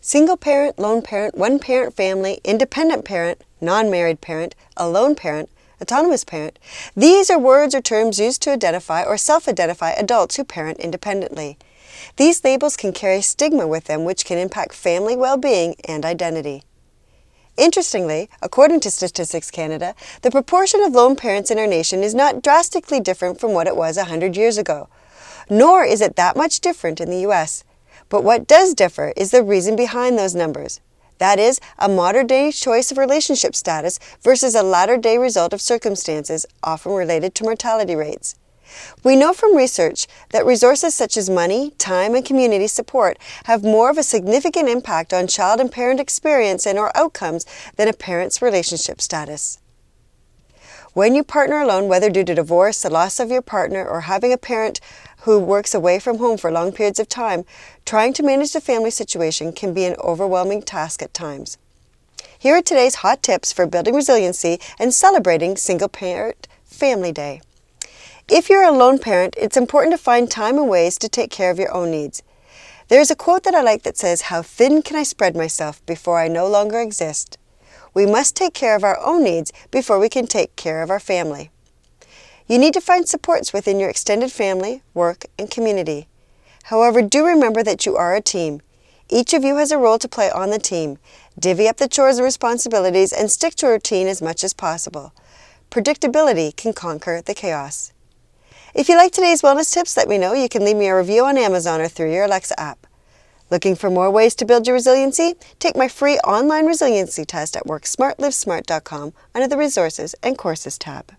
Single parent, lone parent, one parent family, independent parent, non married parent, alone parent, autonomous parent. These are words or terms used to identify or self identify adults who parent independently. These labels can carry stigma with them, which can impact family well being and identity. Interestingly, according to Statistics Canada, the proportion of lone parents in our nation is not drastically different from what it was 100 years ago, nor is it that much different in the US. But what does differ is the reason behind those numbers. That is, a modern day choice of relationship status versus a latter day result of circumstances, often related to mortality rates. We know from research that resources such as money, time, and community support have more of a significant impact on child and parent experience and or outcomes than a parent's relationship status. When you partner alone, whether due to divorce, the loss of your partner, or having a parent who works away from home for long periods of time, trying to manage the family situation can be an overwhelming task at times. Here are today's hot tips for building resiliency and celebrating Single Parent Family Day. If you're a lone parent, it's important to find time and ways to take care of your own needs. There's a quote that I like that says, How thin can I spread myself before I no longer exist? We must take care of our own needs before we can take care of our family. You need to find supports within your extended family, work, and community. However, do remember that you are a team. Each of you has a role to play on the team. Divvy up the chores and responsibilities and stick to a routine as much as possible. Predictability can conquer the chaos. If you like today's wellness tips, let me know. You can leave me a review on Amazon or through your Alexa app. Looking for more ways to build your resiliency? Take my free online resiliency test at worksmartlivesmart.com under the Resources and Courses tab.